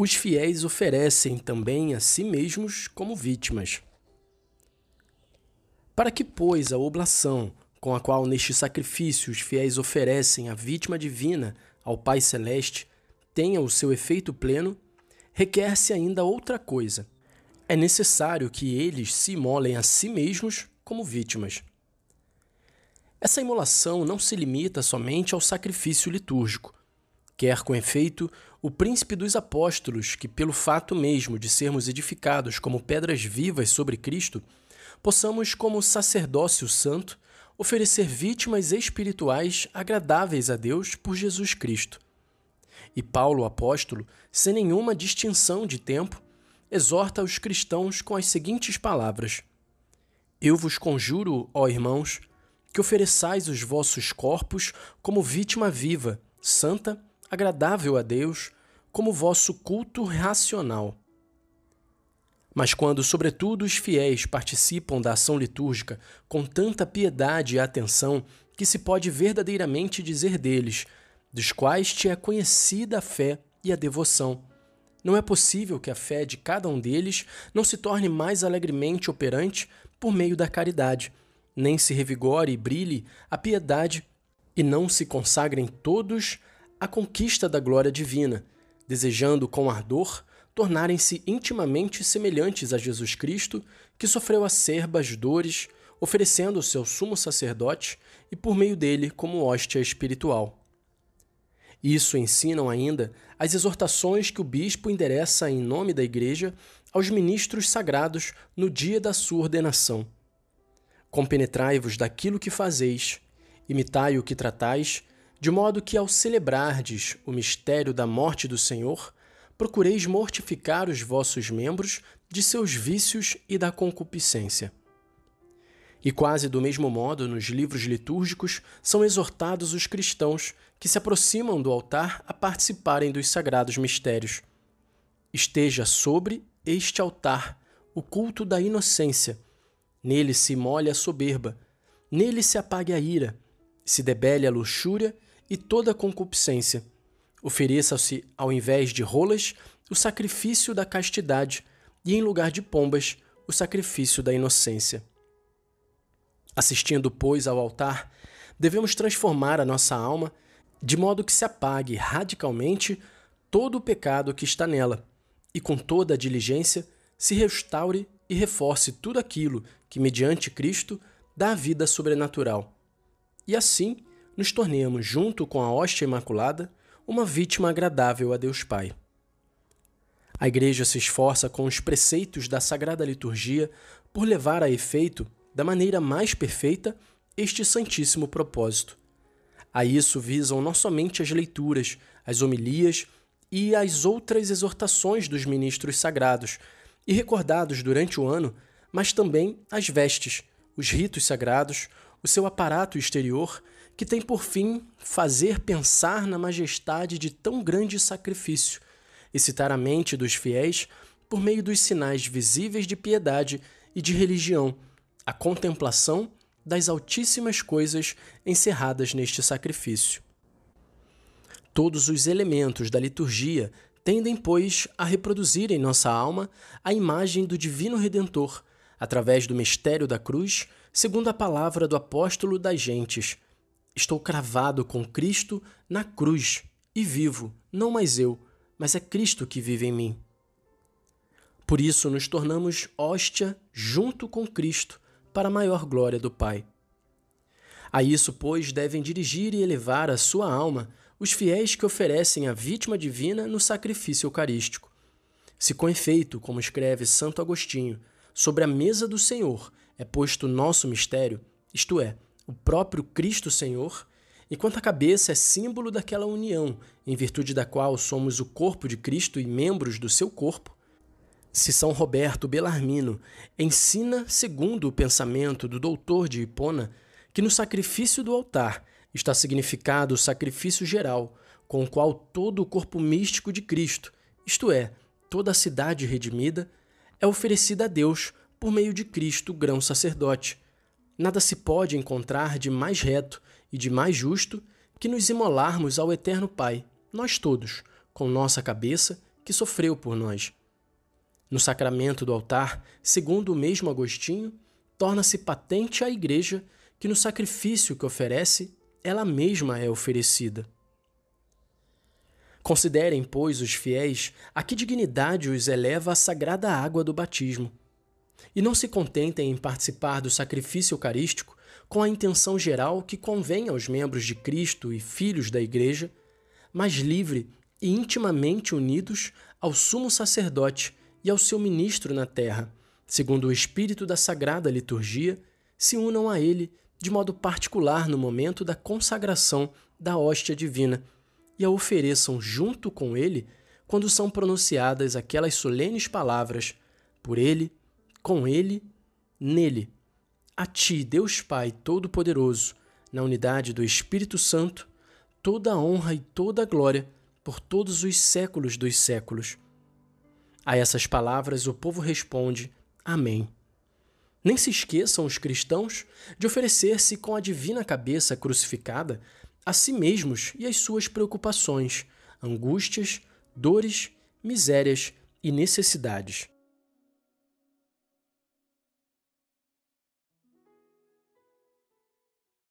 Os fiéis oferecem também a si mesmos como vítimas. Para que, pois, a oblação, com a qual neste sacrifício os fiéis oferecem a vítima divina ao Pai Celeste, tenha o seu efeito pleno, requer-se ainda outra coisa. É necessário que eles se imolem a si mesmos como vítimas. Essa imolação não se limita somente ao sacrifício litúrgico, Quer, com efeito, o príncipe dos apóstolos, que, pelo fato mesmo de sermos edificados como pedras vivas sobre Cristo, possamos, como sacerdócio santo, oferecer vítimas espirituais agradáveis a Deus por Jesus Cristo. E Paulo, apóstolo, sem nenhuma distinção de tempo, exorta os cristãos com as seguintes palavras: Eu vos conjuro, ó irmãos, que ofereçais os vossos corpos como vítima viva, santa agradável a Deus, como vosso culto racional. Mas quando, sobretudo, os fiéis participam da ação litúrgica com tanta piedade e atenção que se pode verdadeiramente dizer deles, dos quais te é conhecida a fé e a devoção, não é possível que a fé de cada um deles não se torne mais alegremente operante por meio da caridade, nem se revigore e brilhe a piedade e não se consagrem todos a conquista da glória divina, desejando com ardor tornarem-se intimamente semelhantes a Jesus Cristo, que sofreu acerbas dores, oferecendo o seu sumo sacerdote e por meio dele como hóstia espiritual. Isso ensinam ainda as exortações que o bispo endereça em nome da Igreja aos ministros sagrados no dia da sua ordenação. Compenetrai-vos daquilo que fazeis, imitai o que tratais, de modo que, ao celebrardes o mistério da morte do Senhor, procureis mortificar os vossos membros de seus vícios e da concupiscência. E quase do mesmo modo, nos livros litúrgicos, são exortados os cristãos que se aproximam do altar a participarem dos sagrados mistérios. Esteja sobre este altar o culto da inocência. Nele se molhe a soberba, nele se apague a ira, se debele a luxúria e toda concupiscência. Ofereça-se, ao invés de rolas, o sacrifício da castidade, e em lugar de pombas, o sacrifício da inocência. Assistindo, pois, ao altar, devemos transformar a nossa alma de modo que se apague radicalmente todo o pecado que está nela, e com toda a diligência se restaure e reforce tudo aquilo que, mediante Cristo, dá vida sobrenatural. E assim, nos tornemos, junto com a hóstia imaculada, uma vítima agradável a Deus Pai. A Igreja se esforça com os preceitos da Sagrada Liturgia por levar a efeito, da maneira mais perfeita, este santíssimo propósito. A isso visam não somente as leituras, as homilias e as outras exortações dos ministros sagrados, e recordados durante o ano, mas também as vestes, os ritos sagrados, o seu aparato exterior que tem por fim fazer pensar na majestade de tão grande sacrifício, excitar a mente dos fiéis por meio dos sinais visíveis de piedade e de religião, a contemplação das altíssimas coisas encerradas neste sacrifício. Todos os elementos da liturgia tendem, pois, a reproduzir em nossa alma a imagem do Divino Redentor, através do mistério da cruz, segundo a palavra do apóstolo das gentes Estou cravado com Cristo na cruz e vivo, não mais eu, mas é Cristo que vive em mim. Por isso nos tornamos hóstia junto com Cristo, para a maior glória do Pai. A isso, pois, devem dirigir e elevar a sua alma os fiéis que oferecem a vítima divina no sacrifício eucarístico. Se com efeito, como escreve Santo Agostinho, sobre a mesa do Senhor é posto nosso mistério, isto é, o próprio Cristo Senhor, enquanto a cabeça é símbolo daquela união em virtude da qual somos o corpo de Cristo e membros do seu corpo, se São Roberto Bellarmino ensina, segundo o pensamento do doutor de Hipona, que no sacrifício do altar está significado o sacrifício geral, com o qual todo o corpo místico de Cristo, isto é, toda a cidade redimida, é oferecida a Deus por meio de Cristo, grão sacerdote, Nada se pode encontrar de mais reto e de mais justo que nos imolarmos ao Eterno Pai, nós todos, com nossa cabeça, que sofreu por nós. No sacramento do altar, segundo o mesmo Agostinho, torna-se patente à Igreja que no sacrifício que oferece, ela mesma é oferecida. Considerem, pois, os fiéis a que dignidade os eleva a sagrada água do batismo. E não se contentem em participar do sacrifício eucarístico com a intenção geral que convém aos membros de Cristo e filhos da Igreja, mas livre e intimamente unidos ao sumo sacerdote e ao seu ministro na terra, segundo o espírito da sagrada liturgia, se unam a ele de modo particular no momento da consagração da hóstia divina e a ofereçam junto com ele quando são pronunciadas aquelas solenes palavras: por ele, com ele, nele. A ti, Deus Pai Todo-Poderoso, na unidade do Espírito Santo, toda a honra e toda a glória por todos os séculos dos séculos. A essas palavras o povo responde: Amém. Nem se esqueçam os cristãos de oferecer-se com a divina cabeça crucificada a si mesmos e as suas preocupações, angústias, dores, misérias e necessidades.